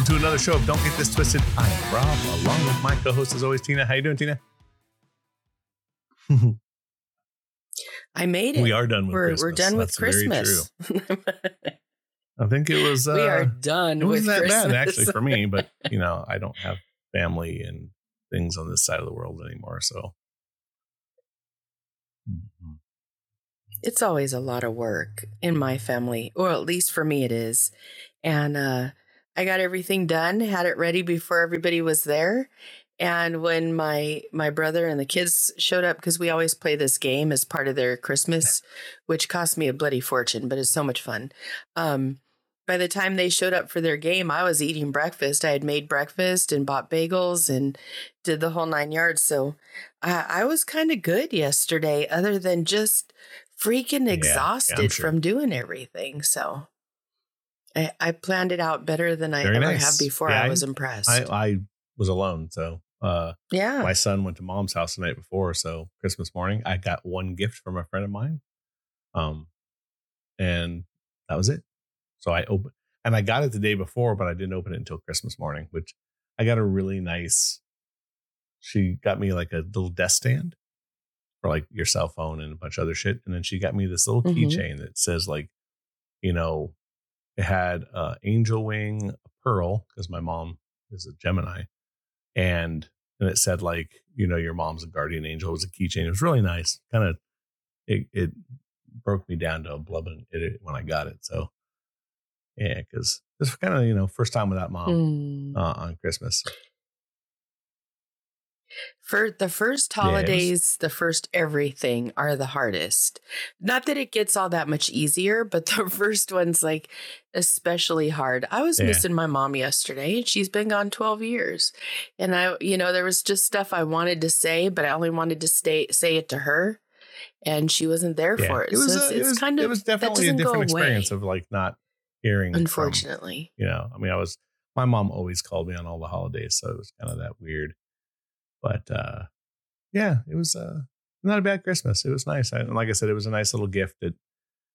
welcome to another show of Don't Get This Twisted. I'm Robb, along with my co-host as always, Tina. How you doing, Tina? I made it. We are done with we're, Christmas. We're done with That's Christmas. I think it was. Uh, we are done It with wasn't that Christmas. bad actually for me, but you know, I don't have family and things on this side of the world anymore. So, Mhm. it's always a lot of work in my family, or at least for me it is. And uh, I got everything done, had it ready before everybody was there. And when my my brother and the kids showed up, because we always play this game as part of their Christmas, which cost me a bloody fortune, but it's so much fun. Um, by the time they showed up for their game, I was eating breakfast. I had made breakfast and bought bagels and did the whole nine yards. So I, I was kind of good yesterday, other than just freaking yeah, I'm exhausted sure. from doing everything. So I, I planned it out better than I Very ever nice. have before. Yeah, I I- was impressed. I, I was alone, so uh, yeah. my son went to mom's house the night before. So Christmas morning, I got one gift from a friend of mine, um, and that was it. So I opened, and I got it the day before, but I didn't open it until Christmas morning. Which I got a really nice. She got me like a little desk stand for like your cell phone and a bunch of other shit, and then she got me this little Mhm. keychain that says like, you know, it had uh, angel wing, a pearl because my mom is a Gemini, and and it said like you know your mom's a guardian angel. It was a keychain. It was really nice. Kind of it it broke me down to a blubbing when I got it. So yeah, because it's kind of you know first time without mom Mm. uh, on Christmas. For the first Yeah, it was- holidays, the first everything are the hardest. Not that it gets all that much easier, but the first one's like especially hard. I was Yeah. missing my mom yesterday, and she's been gone 12 years. And I, you know, there was just stuff I wanted to say, but I only wanted to stay say it to her, and she wasn't there Yeah, for it. it was so a- it's, it was kind of it was definitely a different experience away, of like not hearing. from- unfortunately. you know, I mean, I was my mom always called me on all the holidays, so it was kind of that weird. But uh yeah, it was uh not a bad Christmas. It was nice. I, and like I said, it was a nice little gift. That,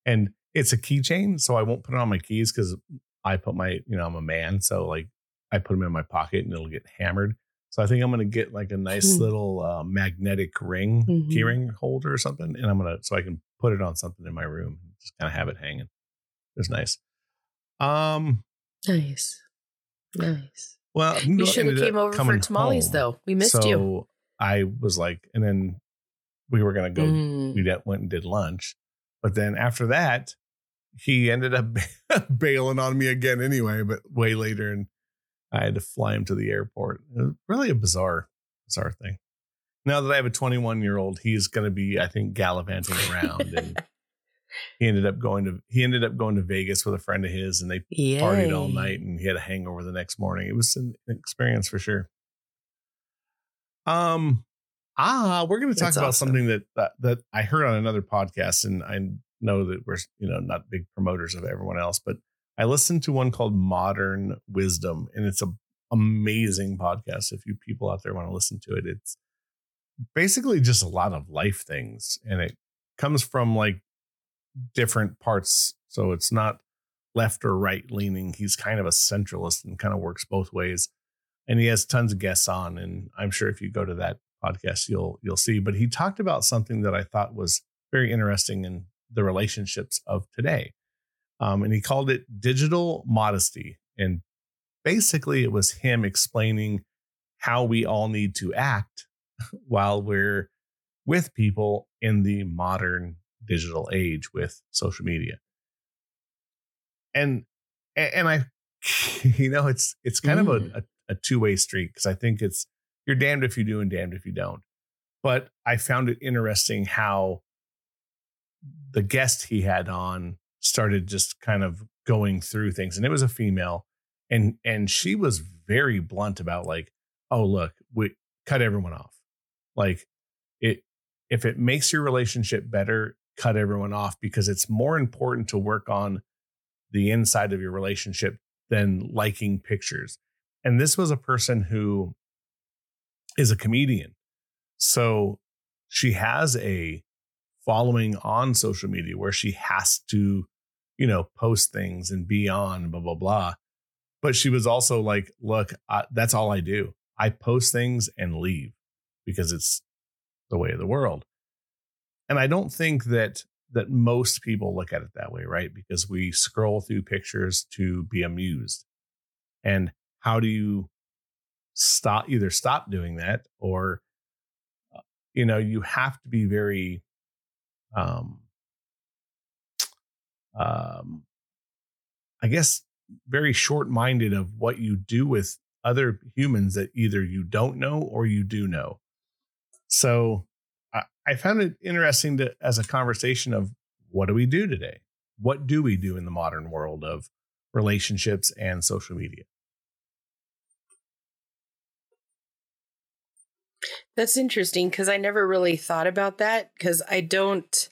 and it's a keychain, so I won't put it on my keys because I put my, you know, I'm a man, so like I put them in my pocket and it'll get hammered. So I think I'm gonna get like a nice Hmm. little uh, magnetic ring, Mhm. key ring holder or something, and I'm gonna so I can put it on something in my room, just kind of have it hanging. It's nice. Um, Nice, nice. Well, You should have came over for tamales, home. though. We missed so you. I was like, and then we were gonna go. Mm. We went and did lunch, but then after that, he ended up bailing on me again anyway. But way later, and I had to fly him to the airport. It was really a bizarre, bizarre thing. Now that I have a 21 year old, he's going to be, I think, gallivanting around, and he ended up going to he ended up going to Vegas with a friend of his, and they partied all night and he had a hangover the next morning. It was an experience for sure. Um ah, we're going to talk That's about awesome. something that, that that I heard on another podcast and I know that we're, you know, not big promoters of everyone else, but I listened to one called Modern Wisdom and it's a amazing podcast if you people out there want to listen to it. It's basically just a lot of life things and it comes from like different parts so it's not left or right leaning. He's kind of a centralist and kind of works both ways. And he has tons of guests on. And I'm sure if you go to that podcast, you'll you'll see. But he talked about something that I thought was very interesting in the relationships of today. Um, and he called it digital modesty. And basically it was him explaining how we all need to act while we're with people in the modern digital age with social media and and I, you know, it's it's kind of Mm. a, a, a two way street because I think it's you're damned if you do and damned if you don't. But I found it interesting how the guest he had on started just kind of going through things, and it was a female, and and she was very blunt about like, oh look, we cut everyone off, like it if it makes your relationship better, cut everyone off because it's more important to work on the inside of your relationship than liking pictures. And this was a person who is a comedian. So she has a following on social media where she has to, you know, post things and be on, blah, blah, blah. but she was also like, look, that's all I do. I post things and leave because it's the way of the world. And I don't think that that most people look at it that way, right? Because we scroll through pictures to be amused. And how do you stop either stop doing that or uh, you know, you have to be very um um I guess very short-minded of what you do with other humans that either you don't know or you do know. So I, found it interesting to as a conversation of what do we do today? What do we do in the modern world of relationships and social media? That's interesting because I never really thought about that because I don't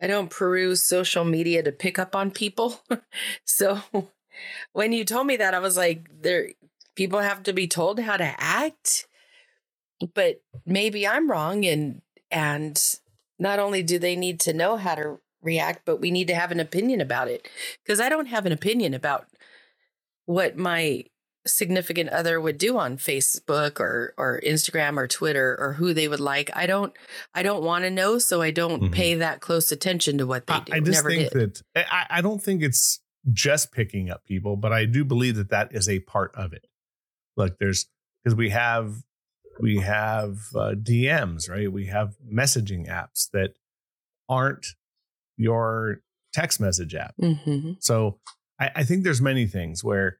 I don't peruse social media to pick up on people. so when you told me that I was like there people have to be told how to act but maybe I'm wrong and and not only do they need to know how to react but we need to have an opinion about it because I don't have an opinion about what my significant other would do on Facebook or or Instagram or Twitter or who they would like. I don't I don't want to know, so I don't mm-hmm. pay that close attention to what they do. I, I just Never think did. that I, I don't think it's just picking up people, but I do believe that that is a part of it. Look, there's because we have we have uh, DMs, right? We have messaging apps that aren't your text message app. Mm-hmm. So I, I think there's many things where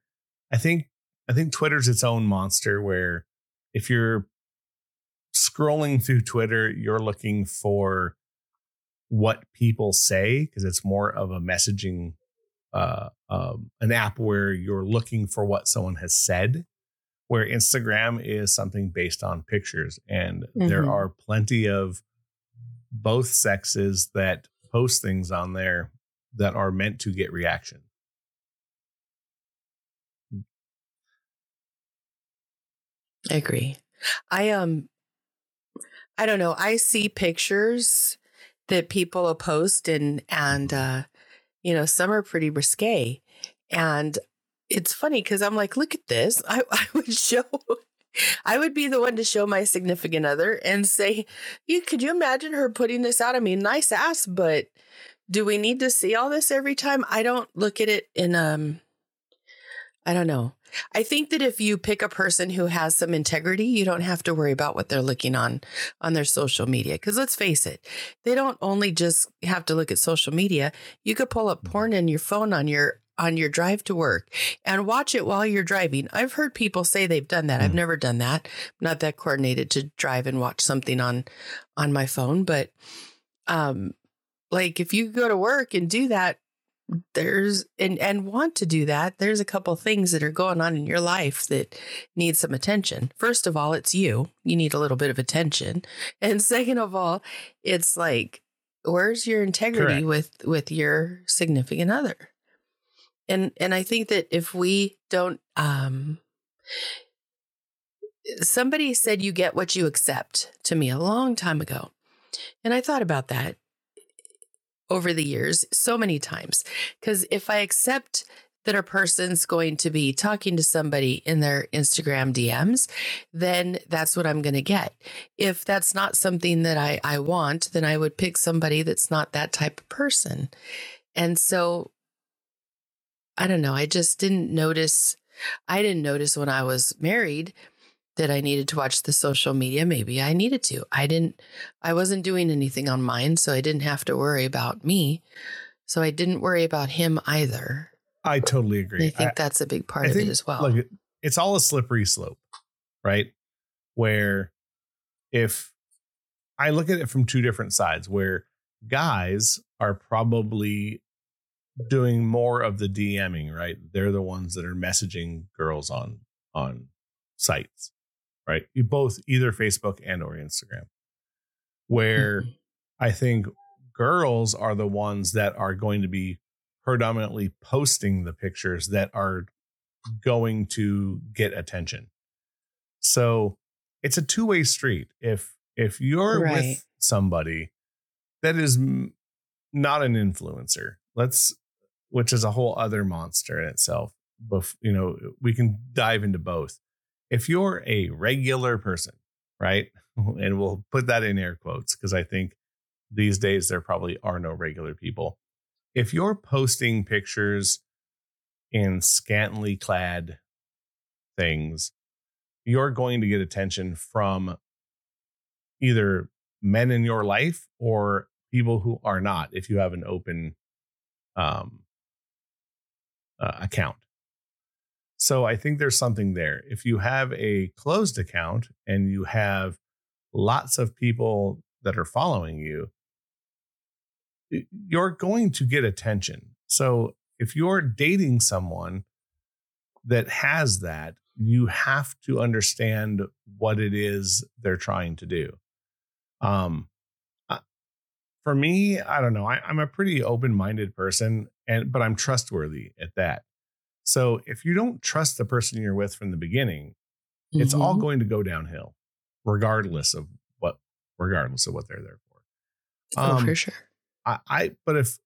I think I think Twitter's its own monster where if you're scrolling through Twitter, you're looking for what people say because it's more of a messaging uh, um, an app where you're looking for what someone has said where instagram is something based on pictures and mm-hmm. there are plenty of both sexes that post things on there that are meant to get reaction I agree. I um I don't know. I see pictures that people post and and uh you know, some are pretty risque. And it's funny because I'm like, look at this. I, I would show I would be the one to show my significant other and say, You could you imagine her putting this out? I mean, nice ass, but do we need to see all this every time? I don't look at it in um I don't know. I think that if you pick a person who has some integrity, you don't have to worry about what they're looking on on their social media. Because let's face it, they don't only just have to look at social media. You could pull up porn in your phone on your on your drive to work and watch it while you're driving. I've heard people say they've done that. I've mm. never done that. I'm not that coordinated to drive and watch something on on my phone, but um like if you go to work and do that there's and and want to do that there's a couple things that are going on in your life that need some attention first of all it's you you need a little bit of attention and second of all it's like where's your integrity Correct. with with your significant other and and i think that if we don't um somebody said you get what you accept to me a long time ago and i thought about that over the years so many times. Because if I accept that a person's going to be talking to somebody in their Instagram DMs, then that's what I'm going to get. If that's not something that I, I want, then I would pick somebody that's not that type of person. And so I don't know. I just didn't notice. I didn't notice when I was married that I needed to watch the social media. Maybe I needed to. I didn't, I wasn't doing anything on mine, so I didn't have to worry about me. So I didn't worry about him either. I totally agree. And I think I, that's a big part I of think, it as well. Look, it's all a slippery slope, right? Where if I look at it from two different sides, where guys are probably doing more of the DMing, right? They're the ones that are messaging girls on on sites right? You both either Facebook and or Instagram. Where mm-hmm. I think girls are the ones that are going to be predominantly posting the pictures that are going to get attention. So it's a two-way street. If if you're right. with somebody that is not an influencer, let's which is a whole other monster in itself. bef- you know, we can dive into both. If you're a regular person, right? And we'll put that in air quotes because I think these days there probably are no regular people. If you're posting pictures in scantily clad things, you're going to get attention from either men in your life or people who are not if you have an open um, uh, account. So I think there's something there. If you have a closed account and you have lots of people that are following you, you're going to get attention. So if you're dating someone that has that, you have to understand what it is they're trying to do. Um, for me, I don't know. I, I'm a pretty open-minded person, and but I'm trustworthy at that. So if you don't trust the person you're with from the beginning, mm-hmm. it's all mm-hmm. going to go downhill, regardless of what, regardless of what they're there for. Oh, um, for sure. I, I, but if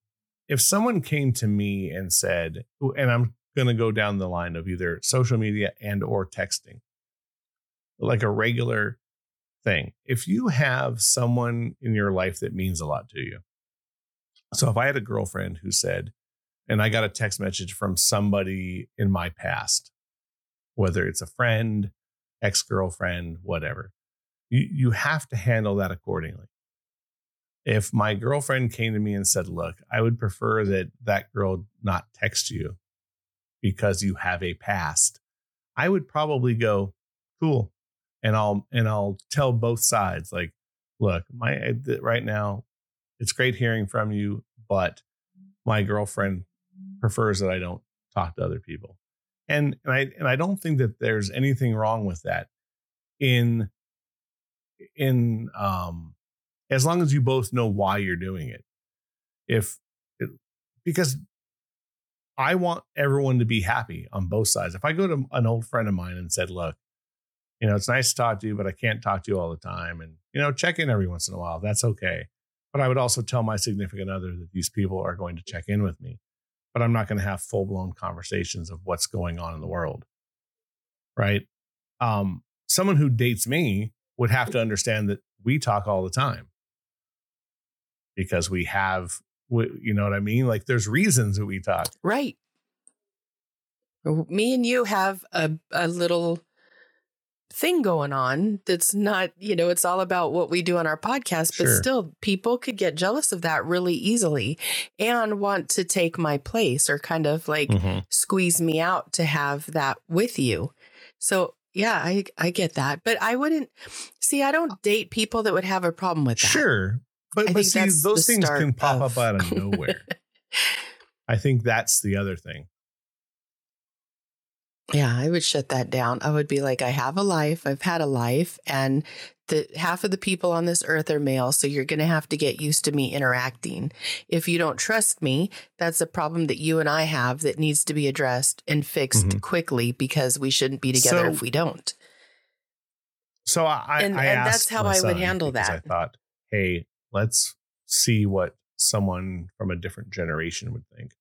if someone came to me and said, and I'm going to go down the line of either social media and or texting, like a regular thing. If you have someone in your life that means a lot to you. So if I had a girlfriend who said, and I got a text message from somebody in my past, whether it's a friend, ex girlfriend, whatever, you, you have to handle that accordingly. If my girlfriend came to me and said, Look, I would prefer that that girl not text you because you have a past, I would probably go, Cool and I'll and I'll tell both sides like, look, my right now, it's great hearing from you, but my girlfriend prefers that I don't talk to other people, and and I and I don't think that there's anything wrong with that. In in um, as long as you both know why you're doing it, if it, because I want everyone to be happy on both sides. If I go to an old friend of mine and said, "Look, you know, it's nice to talk to you, but I can't talk to you all the time. And, you know, check in every once in a while. That's okay. But I would also tell my significant other that these people are going to check in with me, but I'm not going to have full blown conversations of what's going on in the world. Right. Um, someone who dates me would have to understand that we talk all the time because we have, you know what I mean? Like there's reasons that we talk. Right. Me and you have a, a little thing going on that's not, you know, it's all about what we do on our podcast, but sure. still people could get jealous of that really easily and want to take my place or kind of like mm-hmm. squeeze me out to have that with you. So yeah, I I get that, but I wouldn't see. I don't date people that would have a problem with that. Sure, but, but see, those things can pop of... up out of nowhere. I think that's the other thing. Yeah, I would shut that down. I would be like, I have a life, I've had a life, and the half of the people on this earth are male, so you're going to have to get used to me interacting. If you don't trust me, that's a problem that you and I have that needs to be addressed and fixed mm-hmm. quickly because we shouldn't be together so, if we don't. So I, and, I and that's how I would handle that. I thought, hey, let's see what someone from a different generation would think.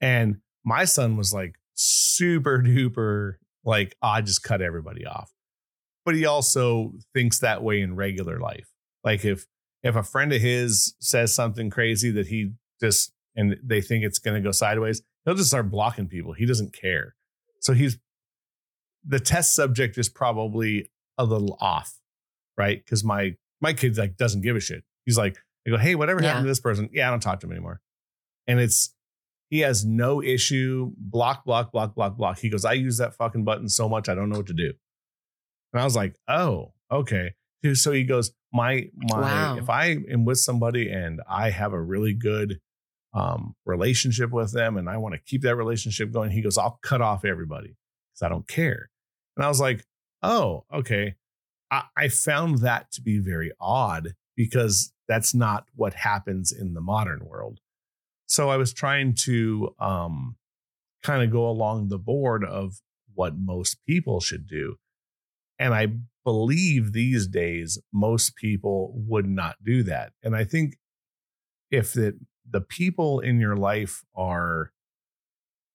And my son was like, super duper like I just cut everybody off. But he also thinks that way in regular life. Like if if a friend of his says something crazy that he just and they think it's going to go sideways, he'll just start blocking people. He doesn't care. So he's the test subject is probably a little off, right? Because my my kid like doesn't give a shit. He's like, I go, hey, whatever yeah. happened to this person? Yeah, I don't talk to him anymore. And it's he has no issue. Block, block, block, block, block. He goes, I use that fucking button so much I don't know what to do. And I was like, oh, okay. So he goes, my my wow. if I am with somebody and I have a really good um, relationship with them and I want to keep that relationship going, he goes, I'll cut off everybody because I don't care. And I was like, oh, okay. I, I found that to be very odd because that's not what happens in the modern world. So I was trying to um, kind of go along the board of what most people should do. And I believe these days most people would not do that. And I think if the the people in your life are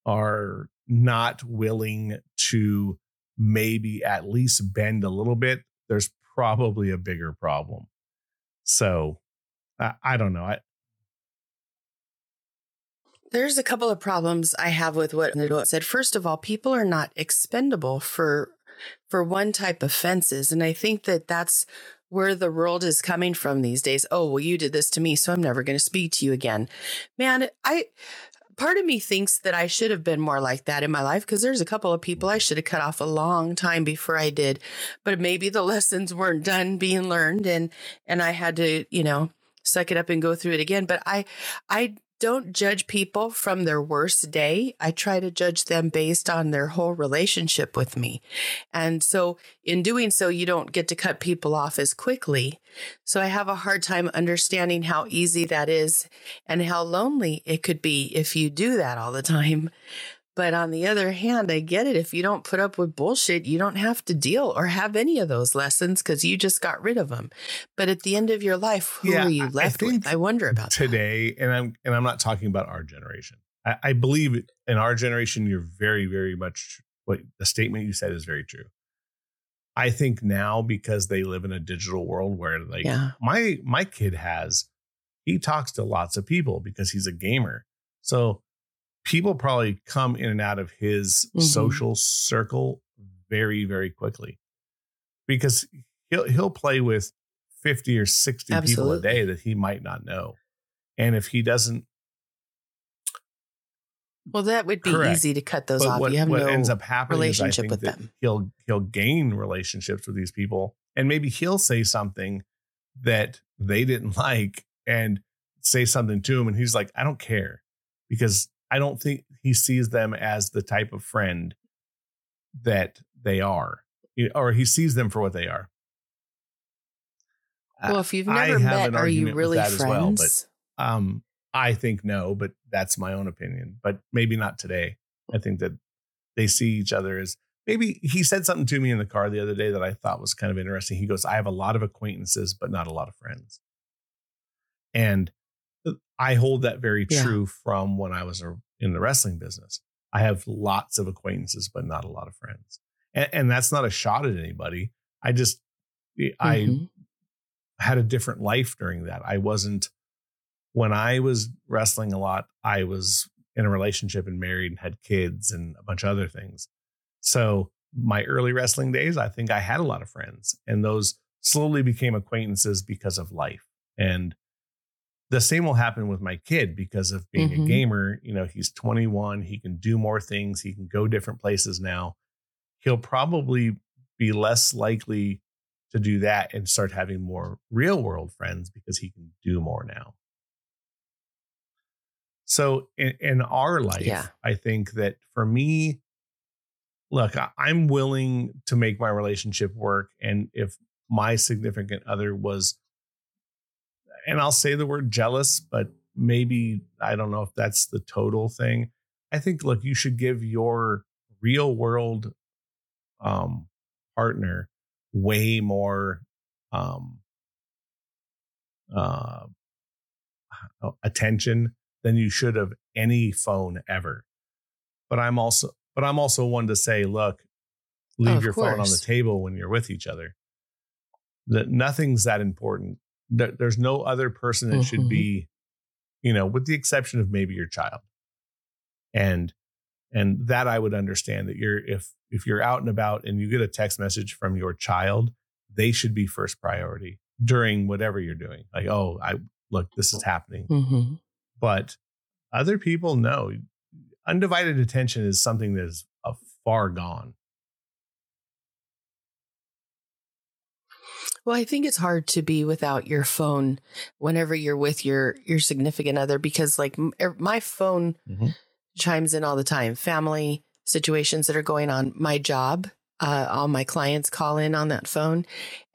are not willing to maybe at least bend a little bit, there's probably a bigger problem. So I, I don't know. I, There's a couple of problems I have with what Nado said. First of all, people are not expendable for for one type of fences, and I think that that's where the world is coming from these days. Oh, well, you did this to me, so I'm never going to speak to you again. Man, I part of me thinks that I should have been more like that in my life because there's a couple of people I should have cut off a long time before I did. But maybe the lessons weren't done being learned and and I had to, you know, suck it up and go through it again. But I I don't judge people from their worst day. I try to judge them based on their whole relationship with me. And so, in doing so, you don't get to cut people off as quickly. So, I have a hard time understanding how easy that is and how lonely it could be if you do that all the time. But on the other hand, I get it. If you don't put up with bullshit, you don't have to deal or have any of those lessons because you just got rid of them. But at the end of your life, who Yeah, are you I- I left think with? I wonder about that. today, and I'm and I'm not talking about our generation. I, I believe in our generation, you're very, very much what the statement you said is very true. I think now because they live in a digital world where like Yeah. my my kid has he talks to lots of people because he's a gamer. So people probably come in and out of his Mhm. social circle very, very quickly. Because he'll he'll play with 50 or 60 people a day that he might not know. And if he doesn't Well, that would be Correct. easy to cut those but off. what, you have what no ends up happening relationship with them. he'll he'll gain relationships with these people and maybe he'll say something that they didn't like and say something to him and he's like I don't care because I don't think he sees them as the type of friend that they are or he sees them for what they are. Well, if you've I never have met, are you really as well, but- friends? Um, I think no, but that's my own opinion. But maybe not today. I think that they see each other as maybe he said something to me in the car the other day that I thought was kind of interesting. He goes, I have a lot of acquaintances, but not a lot of friends. And I hold that very Yeah. true from when I was in the wrestling business. I have lots of acquaintances, but not a lot of friends. And, and that's not a shot at anybody. I just, I Mhm. had a different life during that. I wasn't when I was wrestling a lot, I was in a relationship and married and had kids and a bunch of other things. So my early wrestling days, I think I had a lot of friends and those slowly became acquaintances because of life. And the same will happen with my kid because of being a Mhm. gamer. You know, he's 21, he can do more things, he can go different places now. He'll probably be less likely to do that and start having more real world friends because he can do more now. So in, in our life, Yeah. I think that for me, look, I, I'm willing to make my relationship work. And if my significant other was, and I'll say the word jealous, but maybe I don't know if that's the total thing. I think, look, you should give your real world um, partner way more um, uh, attention than you should of any phone ever. But I'm also, but I'm also one to say, look, leave of your phone on the table when you're with each other. That nothing's that important. There- There's no other person that should Mhm. be, you know, with the exception of maybe your child. And and that I would understand that you're if if you're out and about and you get a text message from your child, they should be first priority during whatever you're doing. Like, oh, I look, this is happening. Mhm. But other people know undivided attention is something that is uh, far gone. Well, I think it's hard to be without your phone whenever you're with your your significant other because like er- my phone Mhm. chimes in all the time. Family situations that are going on, my job, uh, all my clients call in on that phone,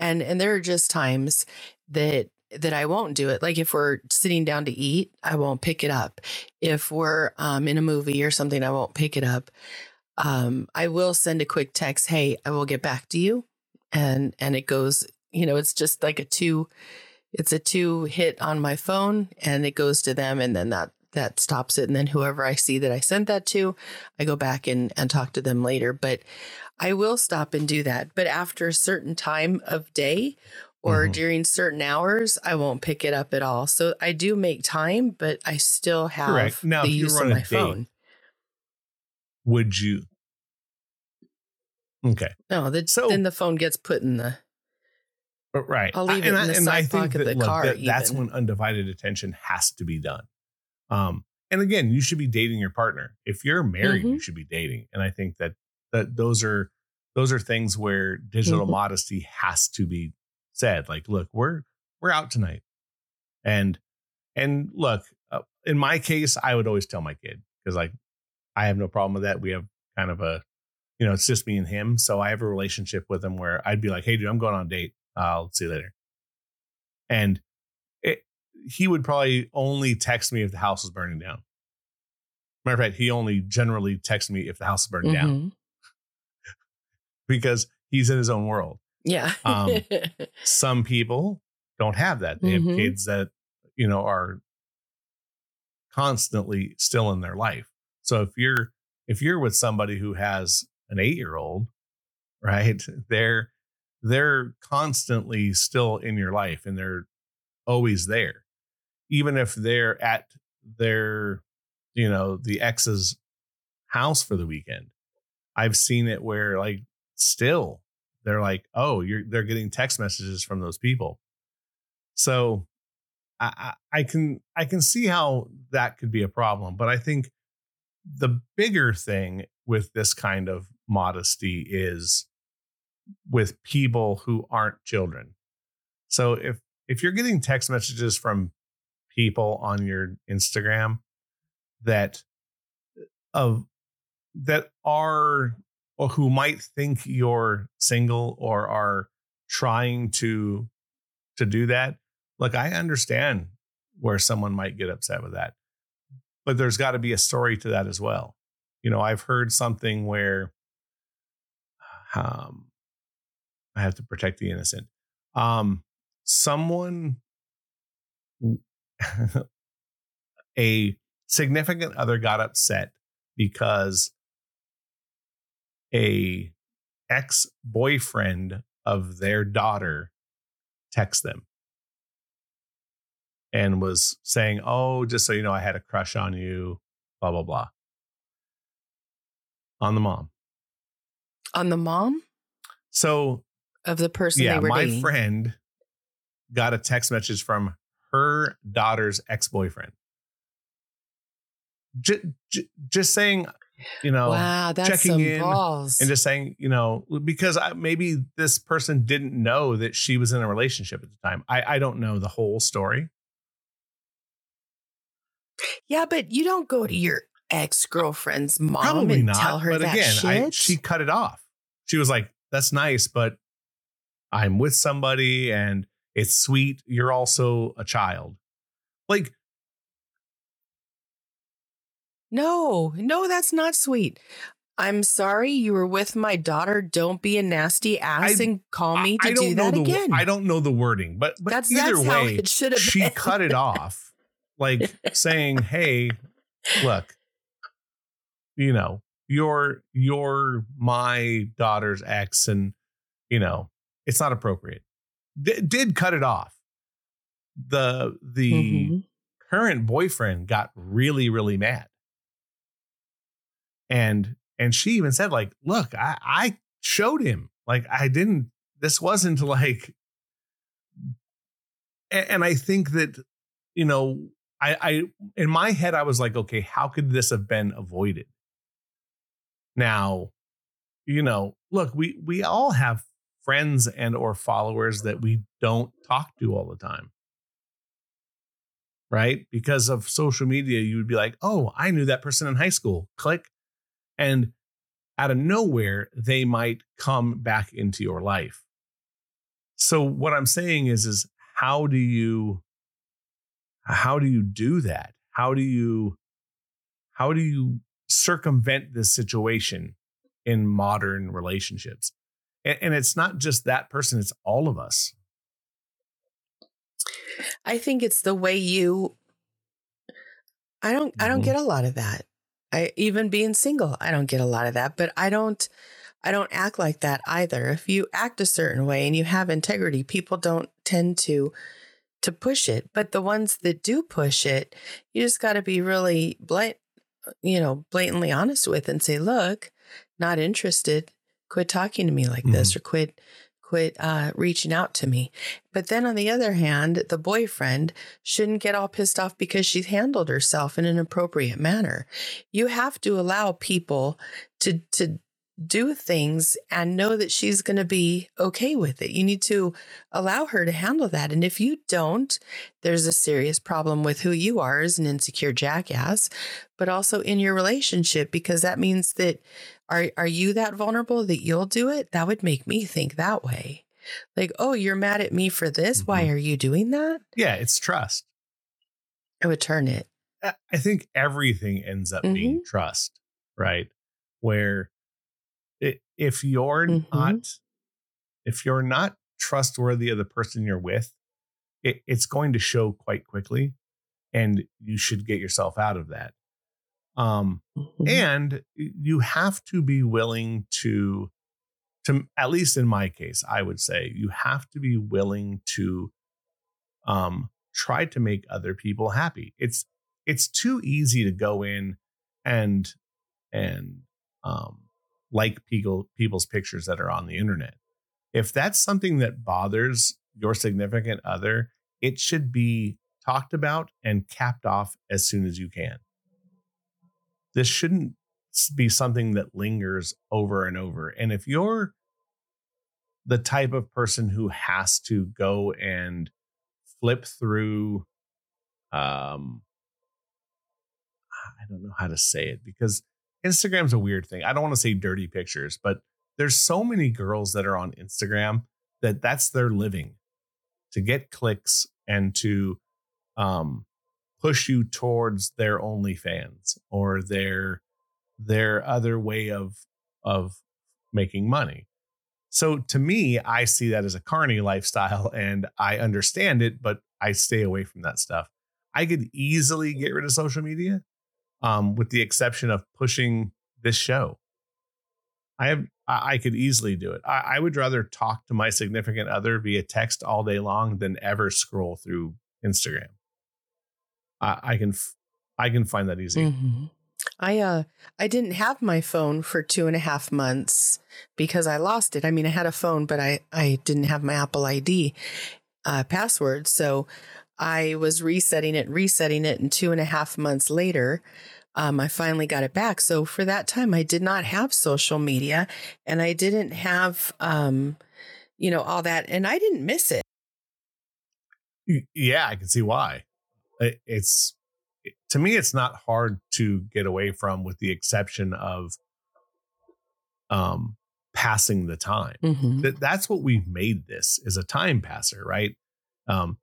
and and there are just times that that I won't do it. Like if we're sitting down to eat, I won't pick it up. If we're um, in a movie or something, I won't pick it up. Um, I will send a quick text. Hey, I will get back to you, and and it goes. You know, it's just like a two. It's a two hit on my phone, and it goes to them, and then that that stops it. And then whoever I see that I sent that to, I go back and, and talk to them later. But I will stop and do that. But after a certain time of day or mm-hmm. during certain hours, I won't pick it up at all. So I do make time, but I still have Correct. Now, the use of my date, phone. Would you? Okay. No, the, so, then the phone gets put in the. But right. I'll leave it in the side pocket of the look, car. That, that's when undivided attention has to be done. Um, and again, you should be dating your partner. If you're married, mm-hmm. you should be dating. And I think that that those are those are things where digital mm-hmm. modesty has to be said. Like, look, we're we're out tonight, and and look, uh, in my case, I would always tell my kid because like I have no problem with that. We have kind of a you know, it's just me and him. So I have a relationship with him where I'd be like, hey, dude, I'm going on a date. I'll see you later. And he would probably only text me if the house was burning down. Matter of fact, he only generally texts me if the house is burning mm-hmm. down because he's in his own world. Yeah. um, some people don't have that. They mm-hmm. have kids that, you know, are constantly still in their life. So if you're if you're with somebody who has an 8-year-old, right? They're they're constantly still in your life and they're always there even if they're at their, you know, the ex's house for the weekend. I've seen it where like still they're like, oh, you're they're getting text messages from those people. So I, I can I can see how that could be a problem, but I think the bigger thing with this kind of modesty is with people who aren't children. So if if you're getting text messages from people on your Instagram that of that are or who might think you're single or are trying to to do that like i understand where someone might get upset with that but there's got to be a story to that as well you know i've heard something where um i have to protect the innocent um someone a significant other got upset because a ex-boyfriend of their daughter text them and was saying, "Oh, just so you know, I had a crush on you, blah blah blah." On the mom. On the mom? So of the person they were dating. yeah, my dating. friend got a text message from her daughter's ex-boyfriend. Just, just saying, you know, wow, that's checking in balls. and just saying, you know, because I, maybe this person didn't know that she was in a relationship at the time. I, I don't know the whole story. Yeah, but you don't go to your ex girlfriend's mom Probably and not, tell her but that again, shit. I, she cut it off. She was like, "That's nice, but I'm with somebody, and it's sweet. You're also a child. Like, no, no, that's not sweet. I'm sorry you were with my daughter. Don't be a nasty ass I, and call me to do that the, again. I don't know the wording, but, but that's, either that's way, it should have she been. cut it off, like saying, "Hey, look, you know, you're you're my daughter's ex, and you know, it's not appropriate." d- did cut it off. The the mm-hmm. current boyfriend got really really mad. And and she even said like, "Look, I I showed him. Like I didn't this wasn't like and, and I think that you know, I I in my head I was like, "Okay, how could this have been avoided?" Now, you know, look, we we all have friends and or followers that we don't talk to all the time. Right? Because of social media you would be like oh i knew that person in high school. Click. And out of nowhere they might come back into your life. So what i'm saying is is how do you how do you do that? How do you how do you circumvent this situation in modern relationships and, and it's not just that person, it's all of us. I think it's the way you I don't I don't Mhm. get a lot of that. I even being single, I don't get a lot of that, but I don't I don't act like that either. If you act a certain way and you have integrity, people don't tend to to push it. But the ones that do push it, you just got to be really blat you know, blatantly honest with and say, "Look, not interested. Quit talking to me like this or quit quit uh, reaching out to me." But then on the other hand, the boyfriend shouldn't get all pissed off because she's handled herself in an appropriate manner. You have to allow people to to do things and know that she's going to be okay with it. You need to allow her to handle that. And if you don't, there's a serious problem with who you are as an insecure jackass, but also in your relationship because that means that are are you that vulnerable that you'll do it? That would make me think that way. Like, "Oh, you're mad at me for this? Why Mhm. are you doing that?" Yeah, it's trust. I would turn it. I think everything ends up being trust, right? Where if you're Mhm. not if you're not trustworthy of the person you're with, it, it's going to show quite quickly, and you should get yourself out of that. Um, Mhm. and you have to be willing to to at least in my case i would say you have to be willing to um try to make other people happy it's it's too easy to go in and and um like people people's pictures that are on the internet if that's something that bothers your significant other it should be talked about and capped off as soon as you can this shouldn't be something that lingers over and over. And if you're the type of person who has to go and flip through, um, I don't know how to say it because Instagram's a weird thing. I don't want to say dirty pictures, but there's so many girls that are on Instagram that that's their living to get clicks and to um, push you towards their OnlyFans or their their other way of of making money. So to me, I see that as a carny lifestyle and I understand it, but I stay away from that stuff. I could easily get rid of social media, um, with the exception of pushing this show. I have I could easily do it. I, I would rather talk to my significant other via text all day long than ever scroll through Instagram. I, I can I can find that easy. Mhm. I uh I didn't have my phone for two and a half months because I lost it. I mean, I had a phone, but I I didn't have my Apple ID uh, password, so I was resetting it, resetting it, and two and a half months later, um, I finally got it back. So for that time, I did not have social media, and I didn't have um, you know, all that, and I didn't miss it. Yeah, I can see why. It's to me, it's not hard to get away from, with the exception of um passing the time. Mhm. That that's what we've made this is a time passer, right? Um,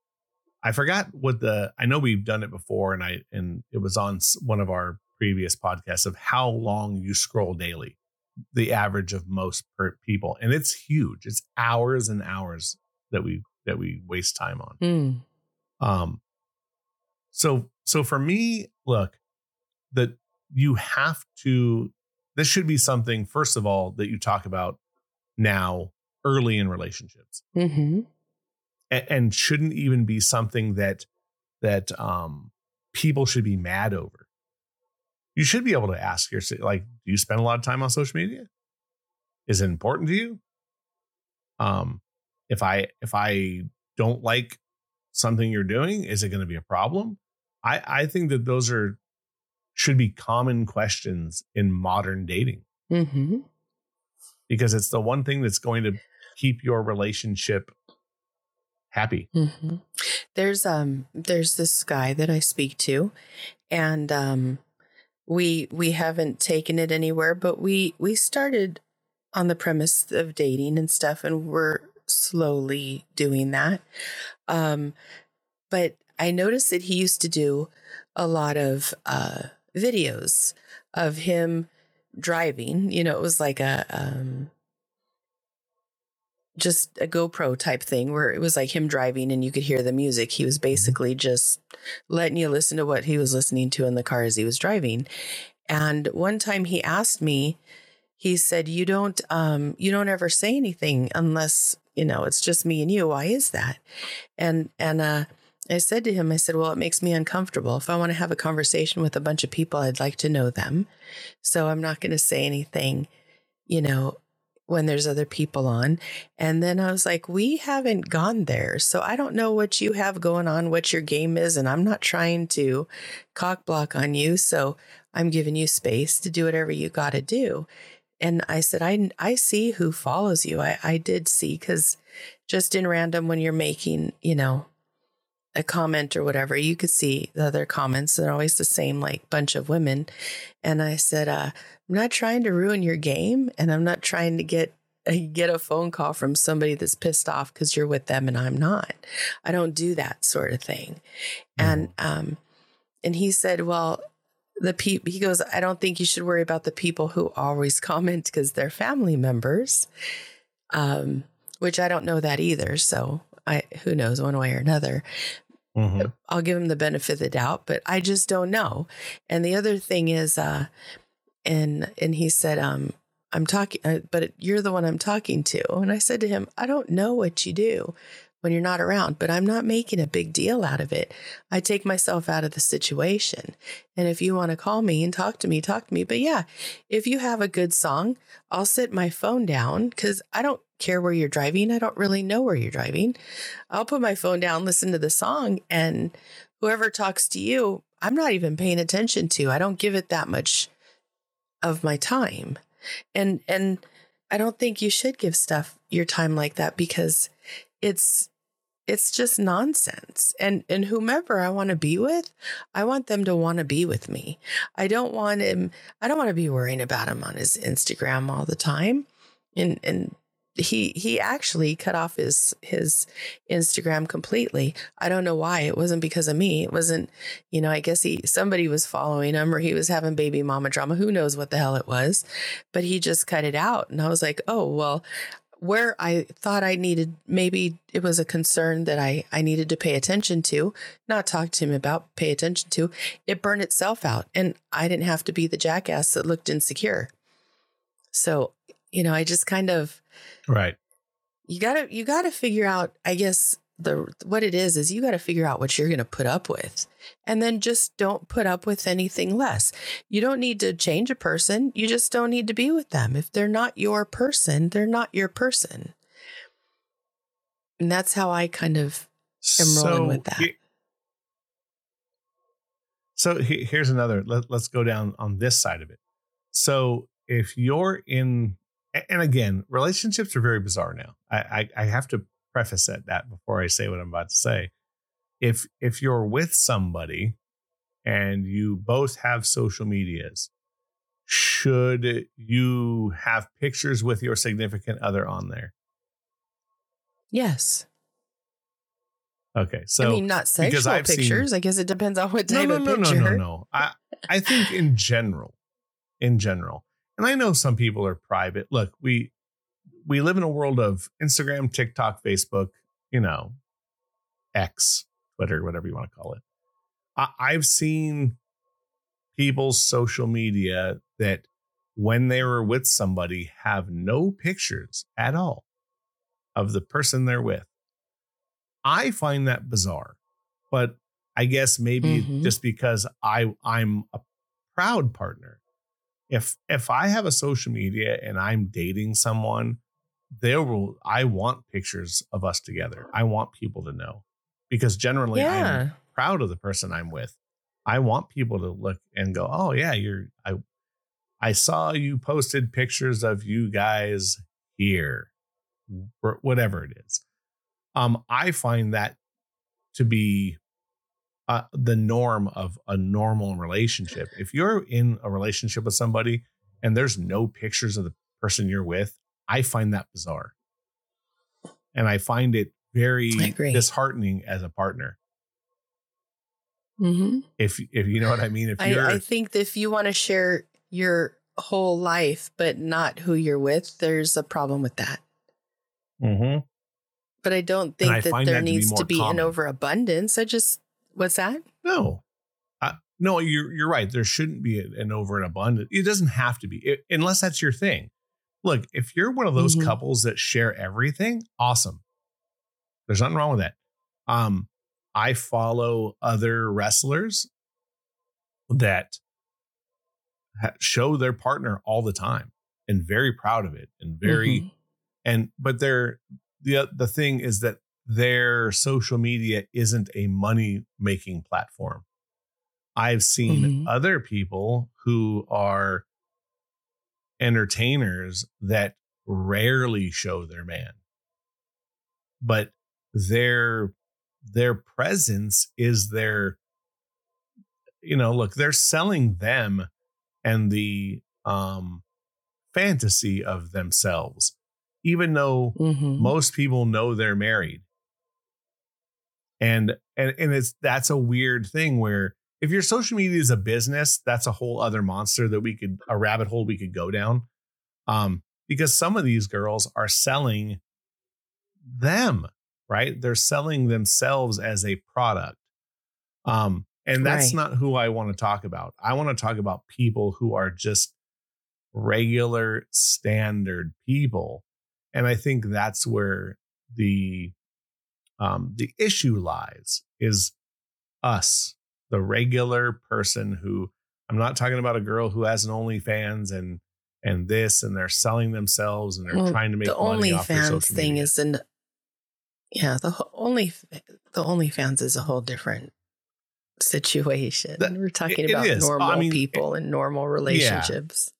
I forgot what the I know we've done it before, and I and it was on one of our previous podcasts of how long you scroll daily, the average of most per people, and it's huge. It's hours and hours that we that we waste time on. Mm. Um, so so for me, look, that you have to. This should be something first of all that you talk about now, early in relationships, Mhm. And, and shouldn't even be something that that um people should be mad over. You should be able to ask yourself, like, do you spend a lot of time on social media? Is it important to you? Um, if I if I don't like something you're doing, is it going to be a problem? I I think that those are should be common questions in modern dating Mhm. because it's the one thing that's going to keep your relationship happy. hmm There's um there's this guy that I speak to, and um we we haven't taken it anywhere, but we we started on the premise of dating and stuff, and we're slowly doing that. Um, but I noticed that he used to do a lot of uh videos of him driving. You know, it was like a um just a GoPro type thing where it was like him driving and you could hear the music. He was basically just letting you listen to what he was listening to in the car as he was driving. And one time he asked me, he said, "You don't, um, you don't ever say anything unless you know it's just me and you. Why is that?" And and uh, I said to him, I said, "Well, it makes me uncomfortable. If I want to have a conversation with a bunch of people, I'd like to know them. So I'm not going to say anything, you know, when there's other people on. And then I was like, we haven't gone there. So I don't know what you have going on, what your game is. And I'm not trying to cock block on you. So I'm giving you space to do whatever you got to do. And I said, I, I see who follows you. I, I did see because just in random when you're making, you know, a comment or whatever, you could see the other comments. They're always the same, like bunch of women. And I said, uh, I'm not trying to ruin your game, and I'm not trying to get get a phone call from somebody that's pissed off because you're with them and I'm not. I don't do that sort of thing. And um, and he said, well, the people he goes i don't think you should worry about the people who always comment because they're family members um which i don't know that either so i who knows one way or another mm-hmm. i'll give him the benefit of the doubt but i just don't know and the other thing is uh and and he said um i'm talking uh, but you're the one i'm talking to and i said to him i don't know what you do when you're not around, but I'm not making a big deal out of it. I take myself out of the situation. And if you want to call me and talk to me, talk to me. But yeah, if you have a good song, I'll sit my phone down because I don't care where you're driving. I don't really know where you're driving. I'll put my phone down, listen to the song, and whoever talks to you, I'm not even paying attention to. I don't give it that much of my time. And and I don't think you should give stuff your time like that because it's it's just nonsense. And and whomever I want to be with, I want them to want to be with me. I don't want him I don't want to be worrying about him on his Instagram all the time. And and he he actually cut off his his Instagram completely. I don't know why. It wasn't because of me. It wasn't, you know, I guess he somebody was following him or he was having baby mama drama. Who knows what the hell it was. But he just cut it out. And I was like, oh well, where I thought I needed, maybe it was a concern that I, I needed to pay attention to, not talk to him about, pay attention to, it burned itself out. And I didn't have to be the jackass that looked insecure. So, you know, I just kind of, right. You gotta, you gotta figure out, I guess, the what it is is you got to figure out what you're going to put up with. And then just don't put up with anything less. You don't need to change a person. You just don't need to be with them. If they're not your person they're not your person. And that's how i kind of am so rolling with that. he, so he, here's another let, let's go down on this side of it. So if you're in and again relationships are very bizarre now I, I, I have to preface at that before I say what I'm about to say. If if you're with somebody and you both have social medias, should you have pictures with your significant other on there? Yes. Okay, so I mean, not sexual pictures. Seen, I guess it depends on what type no, no, of picture. No, no, no, no. I I think in general, in general, and I know some people are private. Look, we we live in a world of Instagram, TikTok, Facebook, you know, X, Twitter, whatever you want to call it. I, I've seen people's social media that when they were with somebody have no pictures at all of the person they're with. I find that bizarre, but I guess maybe mm-hmm. just because I I'm a proud partner. If if I have a social media and I'm dating someone there will I want pictures of us together. I want people to know because generally yeah. I'm proud of the person I'm with. I want people to look and go, "Oh yeah, you're I I saw you posted pictures of you guys here." Whatever it is. Um I find that to be uh, the norm of a normal relationship. If you're in a relationship with somebody and there's no pictures of the person you're with, I find that bizarre. And I find it very disheartening as a partner. Mm-hmm. If if you know what I mean, if I, I think if you want to share your whole life but not who you're with, there's a problem with that. Mm-hmm. But I don't I think that there that to be needs to be an overabundance. I just what's that? No, uh, no, you're you're right. There shouldn't be an over and abundant. It doesn't have to be it, unless that's your thing. Look, if you're one of those Mhm. couples that share everything, awesome. There's nothing wrong with that. Um, I follow other wrestlers that ha- show their partner all the time and very proud of it and very Mhm. and but they're the the thing is that their social media isn't a money making platform i've seen Mhm. other people who are entertainers that rarely show their man but their their presence is their you know look they're selling them and the um fantasy of themselves even though Mhm. most people know they're married and and and it's that's a weird thing where if your social media is a business that's a whole other monster that we could a rabbit hole we could go down. Um because some of these girls are selling them right? They're selling themselves as a product. Um and that's Right. not who i want to talk about. I want to talk about people who are just regular standard people. And i think that's where the um the issue lies is us the regular person who i'm not talking about a girl who has an onlyfans and and this and they're selling themselves and they're Well, trying to make the money off their OnlyFans social thing media. is an yeah the only the OnlyFans is a whole different situation. That- We're talking it about is. I normal mean, people and normal relationships.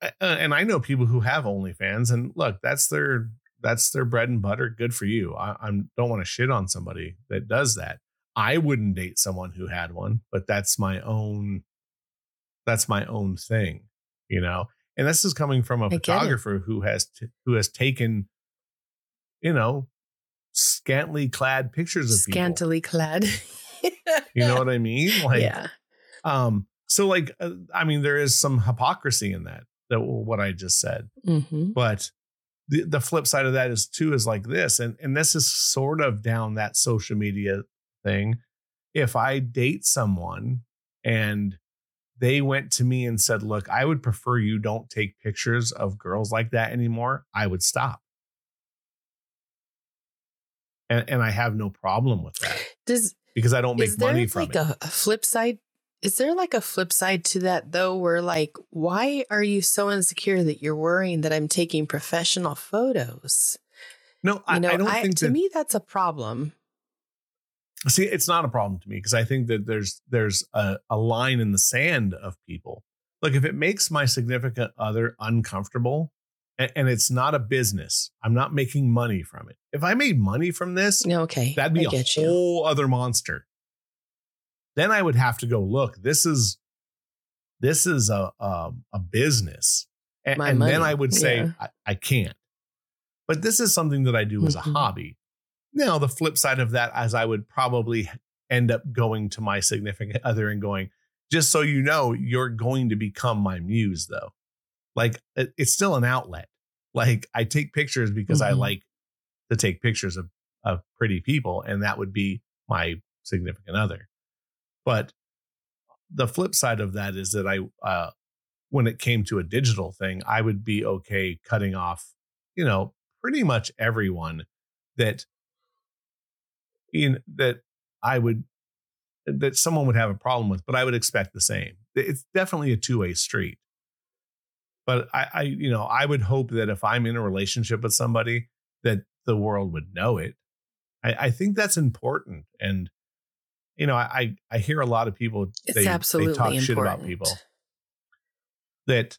uh, and I know people who have OnlyFans, and look, that's their that's their bread and butter. Good for you. I I'm, don't want to shit on somebody that does that. I wouldn't date someone who had one, but that's my own. That's my own thing, you know. And this is coming from a I photographer who has t- who has taken, you know, scantily clad pictures of people. Scantily clad. You know what I mean? Like, yeah. um. So, like, uh, I mean, there is some hypocrisy in that. That what I just said. hmm but the, the flip side of that is too is like this and and this is sort of down that social media thing. If i date someone and they went to me and said look i would prefer you don't take pictures of girls like that anymore i would stop. And, and i have no problem with that. Does because i don't make money from like it. a flip side? Is there like a flip side to that though, where like, why are you so insecure that you're worrying that I'm taking professional photos? no You I, know, I don't think to that me that's a problem. see it's not a problem to me because i think that there's there's a, a line in the sand of people look if it makes my significant other uncomfortable and, it's not a business i'm not making money from it if i made money from this Okay, that'd be I a you. whole other monster then i would have to go look this is this is a a, a business. And, and then i would say yeah. I, I can't. But this is something that i do as a Mhm. hobby. Now the flip side of that as i would probably end up going to my significant other and going just so you know you're going to become my muse though. Like it- it's still an outlet. Like i take pictures because i Mhm. like to take pictures of of pretty people and that would be my significant other but the flip side of that is that i uh when it came to a digital thing i would be okay cutting off you know pretty much everyone that in that i would that someone would have a problem with but i would expect the same. It's definitely a two-way street. But I, I you know i would hope that if i'm in a relationship with somebody that the world would know it. I, I think that's important and you know i i hear a lot of people It's they, absolutely they talk important. shit about people that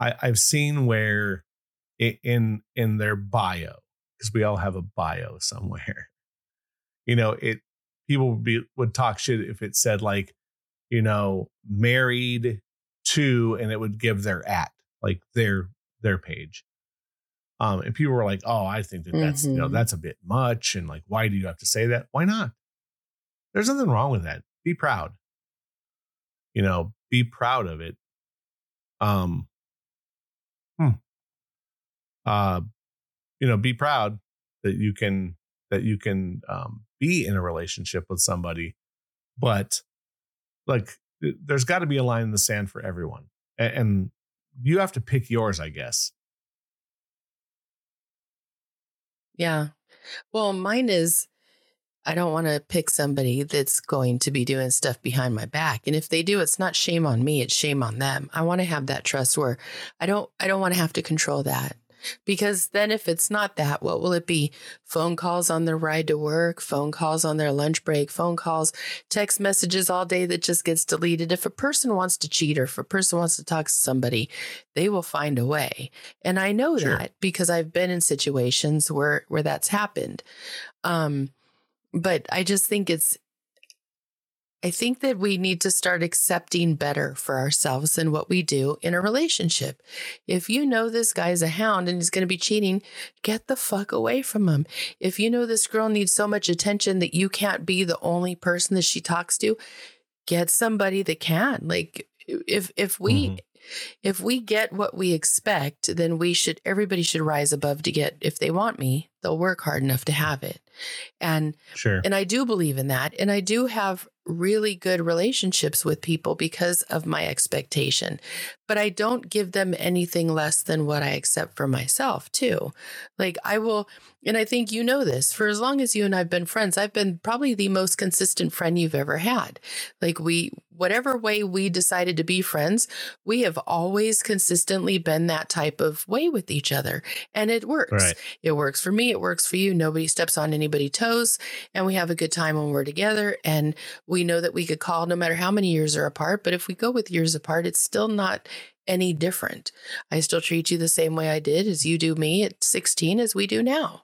I, I've seen where i- in in their bio because we all have a bio somewhere. You know, it people would be would talk shit if it said like, you know, married to, and it would give their at like their their page. Um, and people were like, "Oh, I think that that's you know Mhm. that's a bit much," and like, why do you have to say that? Why not? There's nothing wrong with that. Be proud. You know, be proud of it. Um, hmm. uh, you know, be proud that you can that you can um, be in a relationship with somebody, but like there's got to be a line in the sand for everyone, and, and you have to pick yours, I guess. Yeah. Well, mine is I don't want to pick somebody that's going to be doing stuff behind my back. And if they do, it's not shame on me, it's shame on them. I want to have that trust where I don't I don't want to have to control that. Because then if it's not that, what will it be? Phone calls on their ride to work, phone calls on their lunch break, phone calls, text messages all day that just gets deleted. If a person wants to cheat or if a person wants to talk to somebody, they will find a way. And I know sure. that because I've been in situations where where that's happened. Um but I just think it's I think that we need to start accepting better for ourselves and what we do in a relationship. If you know this guy's a hound and he's going to be cheating, get the fuck away from him. If you know this girl needs so much attention that you can't be the only person that she talks to, get somebody that can. Like if if we mm-hmm. If we get what we expect, then we should everybody should rise above to get if they want me, they'll work hard enough to have it. And sure. And I do believe in that. And I do have really good relationships with people because of my expectation. But I don't give them anything less than what I accept for myself, too. Like I will, and I think you know this, for as long as you and I've been friends, I've been probably the most consistent friend you've ever had. Like we, whatever way we decided to be friends, we have always consistently been that type of way with each other. And it works. Right. It works for me. It works for you. Nobody steps on anybody's toes. And we have a good time when we're together. And we know that we could call no matter how many years are apart. But if we go with years apart, it's still not any different. I still treat you the same way I did as you do me at 16 as we do now.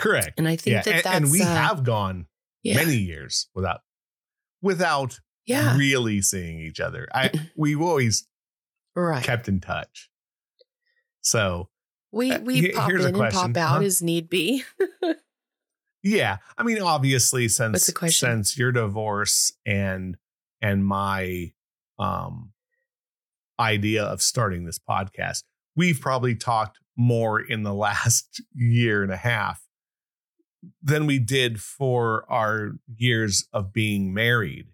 Correct. And I think yeah. that and, that's, and we uh, have gone yeah. many years without without yeah. really seeing each other. I we've always right. kept in touch. So we uh, we uh, pop in and pop out huh? as need be. yeah, I mean, obviously, since since your divorce and and my um idea of starting this podcast, we've probably talked more in the last year and a half than we did for our years of being married.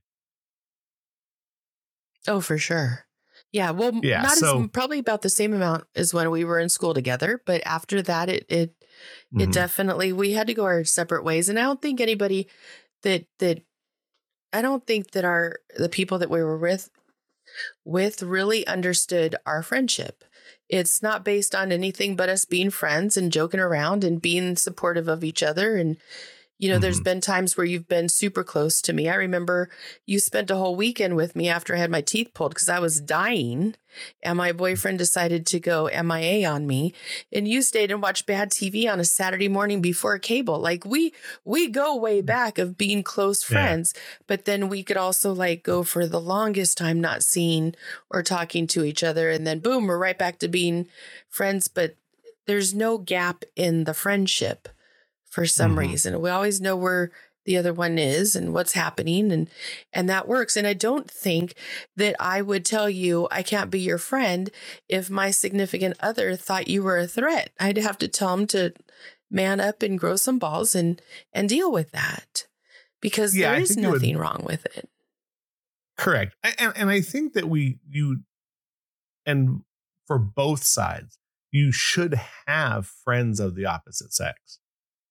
Oh, for sure. Yeah, well, yeah, not so, as probably about the same amount as when we were in school together, but after that, it it mm-hmm. it definitely we had to go our separate ways, and I don't think anybody that that I don't think that our the people that we were with with really understood our friendship. It's not based on anything but us being friends and joking around and being supportive of each other and you know, mm-hmm. there's been times where you've been super close to me. I remember you spent a whole weekend with me after I had my teeth pulled because I was dying and my boyfriend decided to go MIA on me. And you stayed and watched bad TV on a Saturday morning before cable. Like we we go way mm. back of being close friends, yeah. but then we could also like go for the longest time not seeing or talking to each other. And then boom, we're right back to being friends. But there's no gap in the friendship for some mm-hmm. reason. We always know where the other one is and what's happening and and that works and I don't think that I would tell you I can't be your friend if my significant other thought you were a threat. I'd have to tell him to man up and grow some balls and and deal with that because yeah, there is nothing would, wrong with it. Correct. And and I think that we you and for both sides you should have friends of the opposite sex.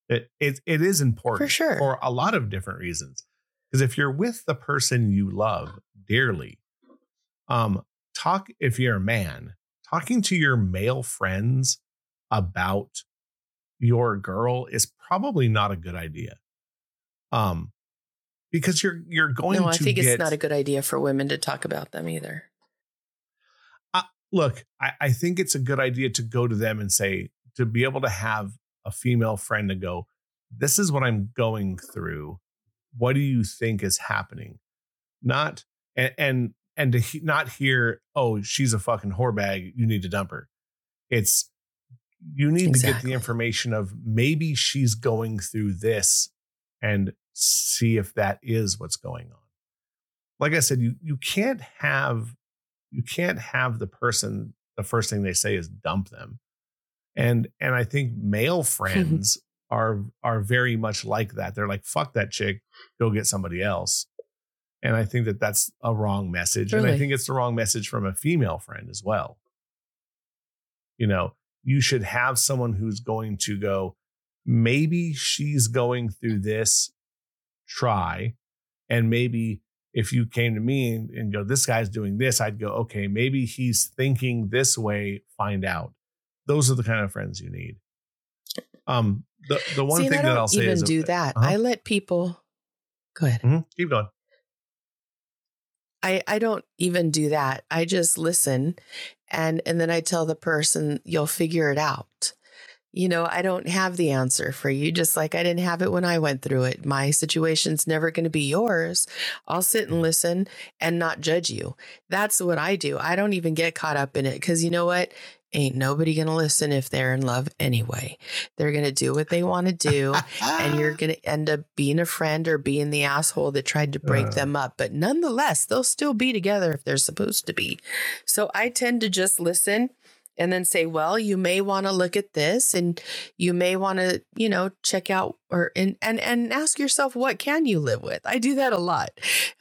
It it, it is important for sure for a lot of different reasons. Because if you're with the person you love dearly, um, talk if you're a man, talking to your male friends about your girl is probably not a good idea. Um, because you're you're going no, I think get, it's not a good idea for women to talk about them either. Uh, look, I, I think it's a good idea to go to them and say to be able to have a female friend to go, This is what I'm going through. What do you think is happening? Not, and, and, and to he, not hear, oh, she's a fucking whore bag. You need to dump her. It's, you need exactly. to get the information of maybe she's going through this and see if that is what's going on. Like I said, you you can't have you can't have the person the first thing they say is dump them And and I think male friends are are very much like that. They're like, fuck that chick, go get somebody else. And I think that that's a wrong message. And I think it's the wrong message from a female friend as well. You know, you should have someone who's going to go, maybe she's going through this, try. And maybe if you came to me and, and go, this guy's doing this, I'd go, okay, maybe he's thinking this way, find out. Those are the kind of friends you need. Um, the, the one See, thing that I'll say even is do that. Uh-huh. I let people go ahead. Mhm, keep going. I, I don't even do that. I just listen and and then I tell the person you'll figure it out. You know, I don't have the answer for you just like I didn't have it when I went through it. My situation's never going to be yours. I'll sit and listen and not judge you. That's what I do. I don't even get caught up in it cuz you know what? Ain't nobody going to listen if they're in love anyway. They're going to do what they want to do and you're going to end up being a friend or being the asshole that tried to break Uh. them up. But nonetheless, they'll still be together if they're supposed to be. So I tend to just listen and then say, well, you may want to look at this and you may want to, you know, check out or and and and ask yourself what can you live with. I do that a lot.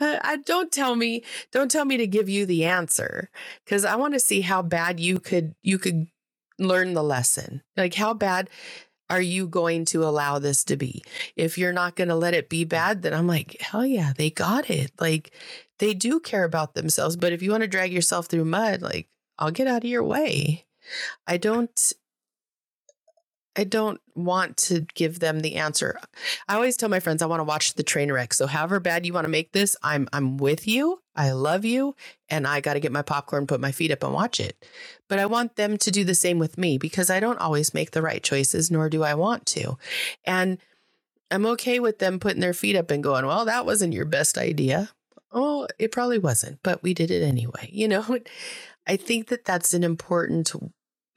Uh, I don't tell me don't tell me to give you the answer cuz I want to see how bad you could you could learn the lesson. Like how bad are you going to allow this to be? If you're not going to let it be bad, then I'm like, hell yeah, they got it. Like they do care about themselves. But if you want to drag yourself through mud, like I'll get out of your way. I don't I don't want to give them the answer. I always tell my friends I want to watch the train wreck. So however bad you want to make this, I'm I'm with you. I love you and I got to get my popcorn, put my feet up and watch it. But I want them to do the same with me because I don't always make the right choices nor do I want to. And I'm okay with them putting their feet up and going, "Well, that wasn't your best idea." Oh, it probably wasn't, but we did it anyway. You know, I think that that's an important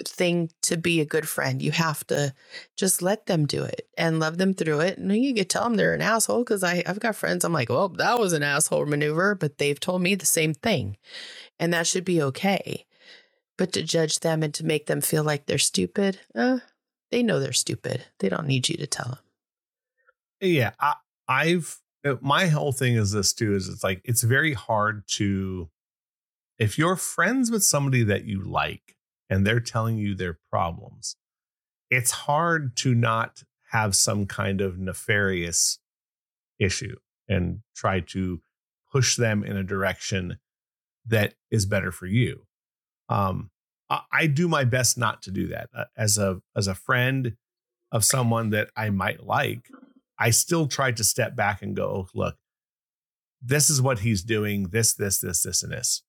thing to be a good friend. You have to just let them do it and love them through it. And you could tell them they're an asshole because I've got friends. I'm like, well, that was an asshole maneuver, but they've told me the same thing. And that should be okay. But to judge them and to make them feel like they're stupid, uh, they know they're stupid. They don't need you to tell them. yeah I, i've uh, my whole thing is this too is it's like it's very hard to if you're friends with somebody that you like and they're telling you their problems it's hard to not have some kind of nefarious issue and try to push them in a direction that is better for you um I, do my best not to do that Uh, as a as a friend of someone that i might like I still try to step back and go, look, this is what he's doing, this, this, this, this, and this.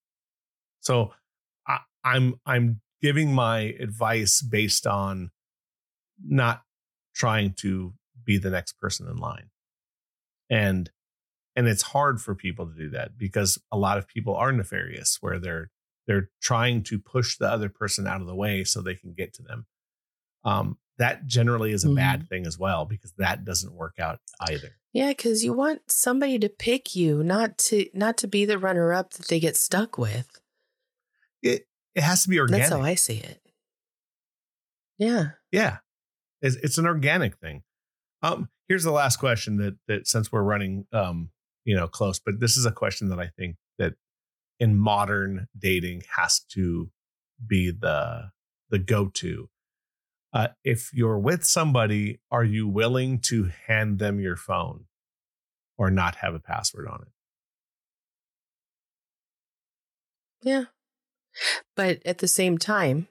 So I, I'm I'm giving my advice based on not trying to be the next person in line. And and it's hard for people to do that because a lot of people are nefarious where they're they're trying to push the other person out of the way so they can get to them. Um, that generally is a bad thing as well because that doesn't work out either. Yeah, because you want somebody to pick you, not to not to be the runner up that they get stuck with. It it has to be organic. That's how I see it. Yeah. yeah, it's, it's an organic thing. Um, here's the last question that that since we're running um you know close, but this is a question that I think that in modern dating has to be the the go to. Uh, if you're with somebody, are you willing to hand them your phone or not have a password on it? Yeah. But at the same time,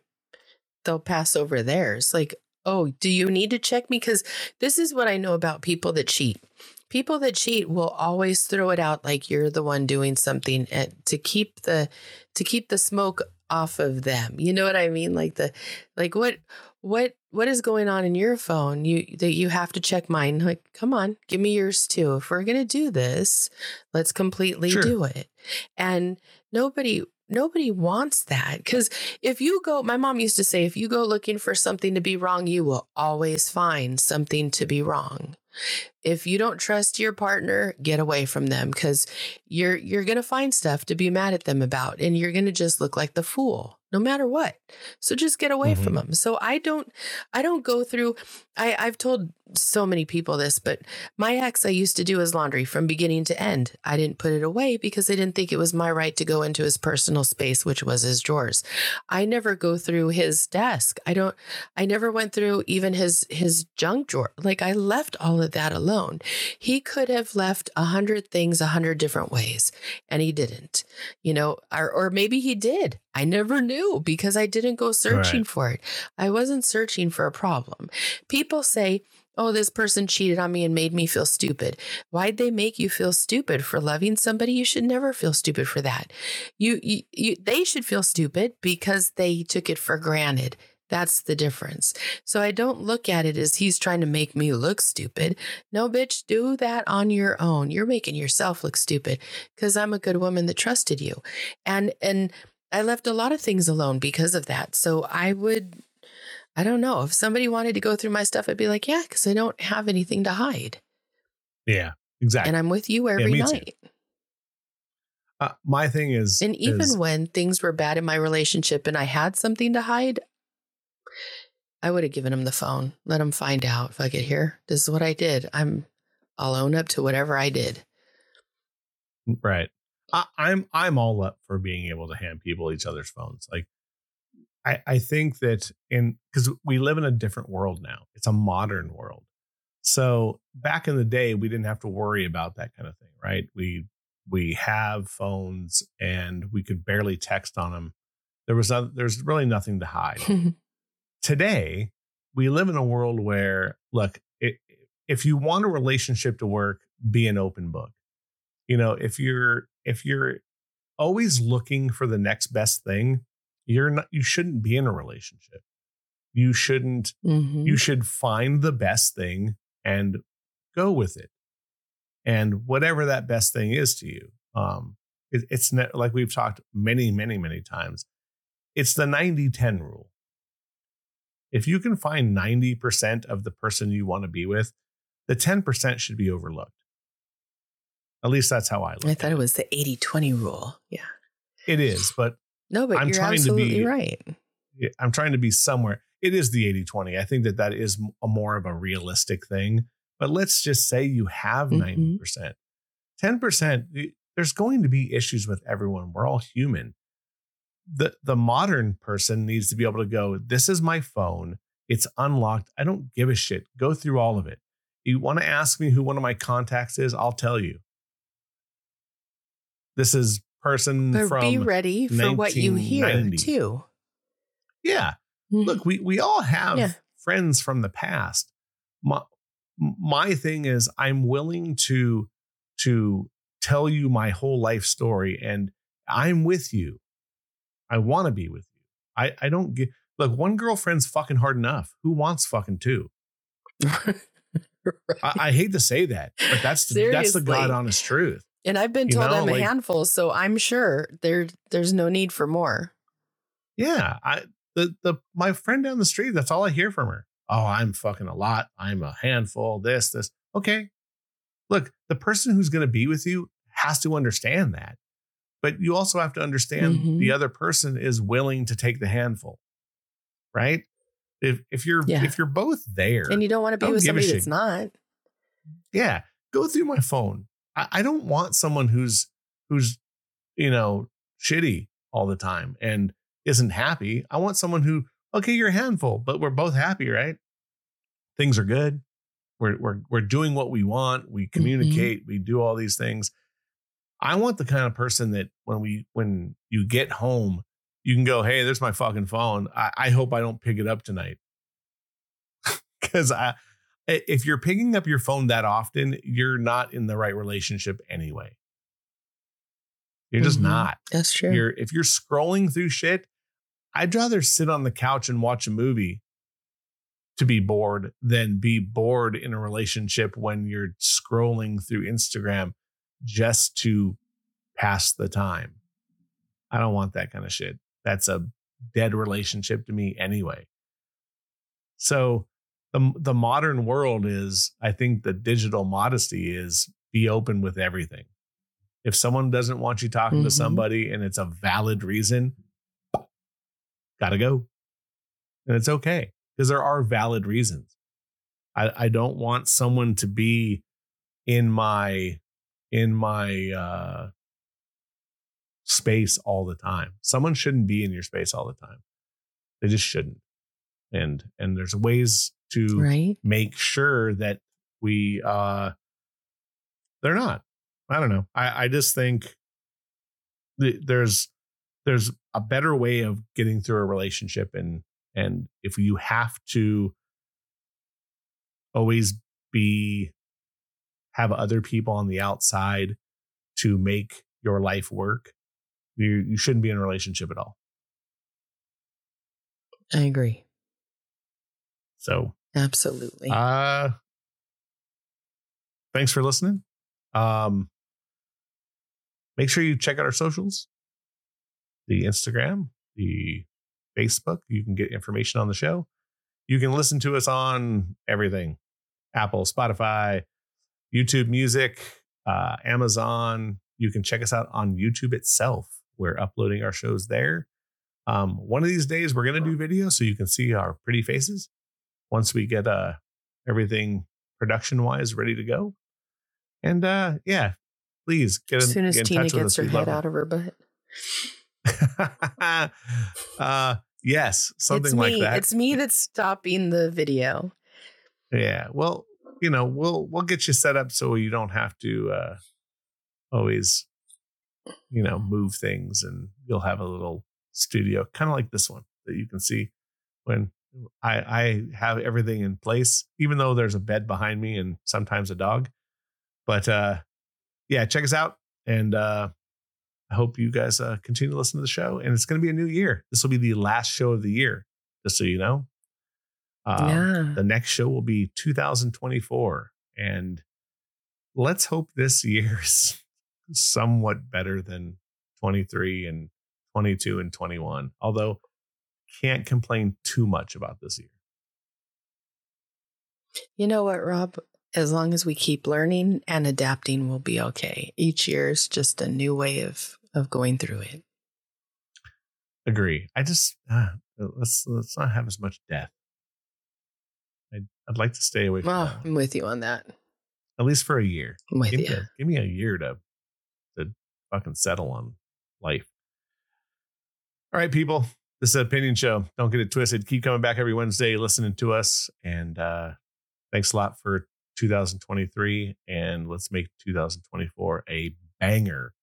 they'll pass over theirs. Like, oh, do you need to check me? Because this is what I know about people that cheat. People that cheat will always throw it out like you're the one doing something and to keep the to keep the smoke off of them. You know what I mean? Like the like what what what is going on in your phone? You that you have to check mine. Like, come on, give me yours too. If we're gonna do this, let's completely Sure. do it. And nobody nobody wants that because if you go my mom used to say if you go looking for something to be wrong you will always find something to be wrong if you don't trust your partner get away from them because you're you're gonna find stuff to be mad at them about and you're gonna just look like the fool no matter what. So just get away Mhm. from them. So I don't I don't go through I I've told so many people this, but my ex I used to do his laundry from beginning to end. I didn't put it away because I didn't think it was my right to go into his personal space, which was his drawers. I never go through his desk. I don't I never went through even his his junk drawer. Like I left all of that alone. He could have left a hundred things a hundred different ways, and he didn't. You know, or or maybe he did. I never knew because I didn't go searching Right. for it. I wasn't searching for a problem. People say, Oh, this person cheated on me and made me feel stupid. Why'd they make you feel stupid for loving somebody? You should never feel stupid for that. You, you, you they should feel stupid because they took it for granted. That's the difference. So I don't look at it as he's trying to make me look stupid. No, bitch, do that on your own. You're making yourself look stupid because I'm a good woman that trusted you. And and I left a lot of things alone because of that. So I would I don't know. If somebody wanted to go through my stuff, I'd be like, yeah, because I don't have anything to hide. Yeah, exactly. And I'm with you every too. night. Uh, my thing is, And even is- when things were bad in my relationship and I had something to hide, I would have given him the phone, let him find out if I could hear. This is what I did. I'm, I'll own up to whatever I did. right. I, I'm I'm all up for being able to hand people each other's phones. Like, I I think that in because we live in a different world now. It's a modern world. So back in the day, we didn't have to worry about that kind of thing, right? We we have phones and we could barely text on them. There was no, there's really nothing to hide. today we live in a world where look it, if you want a relationship to work be an open book you know if you're if you're always looking for the next best thing you're not you shouldn't be in a relationship you shouldn't Mhm. you should find the best thing and go with it and whatever that best thing is to you um it, it's ne- like we've talked many many many times it's the 90-10 rule if you can find 90% of the person you want to be with the 10% should be overlooked at least that's how i look I thought it was the 80 20 rule. Yeah. it is but No, but I'm you're trying to absolutely be- right. I'm trying to be somewhere. It is the 80 20. I think that that is a more of a realistic thing. But let's just say you have Mhm. 90%. 10%, there's going to be issues with everyone. We're all human. The, the modern person needs to be able to go, This is my phone. It's unlocked. I don't give a shit. Go through all of it. You want to ask me who one of my contacts is? I'll tell you. This is person But from be ready for what you hear too. yeah. Mhm. look we we all have Yeah. friends from the past. My my thing is i'm willing to to tell you my whole life story and i'm with you. I want to be with you. I i don't get look one girlfriend's fucking hard enough. Who wants fucking two? I, I hate to say that but that's the, that's the god honest truth and I've been you told know, I'm like- a handful, so I'm sure there there's no need for more. yeah i the the my friend down the street that's all i hear from her oh i'm fucking a lot i'm a handful this this okay look the person who's going to be with you has to understand that but you also have to understand Mhm. the other person is willing to take the handful right if if you're Yeah. if you're both there And you don't want to be with somebody that's not. yeah go through my phone I, I don't want someone who's who's you know shitty all the time and isn't happy. I want someone who okay you're a handful but we're both happy right? Things are good. We're we're, we're doing what we want. We mm-hmm. communicate. We do all these things. I want the kind of person that when we when you get home you can go hey there's my fucking phone. I, I hope i don't pick it up tonight. Because i if you're picking up your phone that often, you're not in the right relationship anyway. You're just Mhm. not. That's true. You're if you're scrolling through shit, I'd rather sit on the couch and watch a movie to be bored than be bored in a relationship when you're scrolling through Instagram just to pass the time. I don't want that kind of shit. That's a dead relationship to me anyway. So the the modern world is I think the digital modesty is be open with everything. If someone doesn't want you talking to Mhm. somebody and it's a valid reason, got to go. And it's okay because there are valid reasons. I, I don't want someone to be in my in my uh space all the time. Someone shouldn't be in your space all the time. They just shouldn't. And and there's ways to Right. make sure that we uh they're not. I don't know. I I just think th- there's there's a better way of getting through a relationship and and if you have to always be have other people on the outside to make your life work you you shouldn't be in a relationship at all I agree. so Absolutely. uh thanks for listening. Um make sure you check out our socials. The instagram the facebook you can get information on the show. You can listen to us on everything. Apple spotify youtube music uh, amazon. You can check us out on youtube itself. We're uploading our shows there. Um, one of these days we're going to do video so you can see our pretty faces once we get uh, everything production wise ready to go and uh, yeah please get in, as soon as get Tina gets us. her head out of her butt. uh, yes something it's like me. that It's me that's stopping the video. Yeah. Well, you know, we'll we'll get you set up so you don't have to uh always, you know, move things and you'll have a little studio, kind of like this one that you can see when I I have everything in place, even though there's a bed behind me and sometimes a dog. But uh yeah, check us out. And uh I hope you guys uh continue to listen to the show. And it's gonna be a new year. This will be the last show of the year, just so you know. Um, yeah. the next show will be 2024. And let's hope this year is somewhat better than 23 and 22 and 21. Although, can't complain too much about this year. You know what, Robb? As long as we keep learning and adapting, we'll be okay. Each year is just a new way of of going through it. Agree. I just uh, let's let's not have as much death. I'd, I'd like to stay away from Well, that, I'm with you on that. at least for a year. I'm with Give you. me, a, give me a year to to fucking settle on life. All right, people. This is an opinion show. Don't get it twisted. Keep coming back every Wednesday, listening to us. And uh thanks a lot for 2023. And let's make 2024 a banger.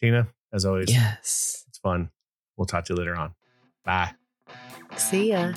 Tina, as always, Yes. it's fun. We'll talk to you later on. Bye. See ya.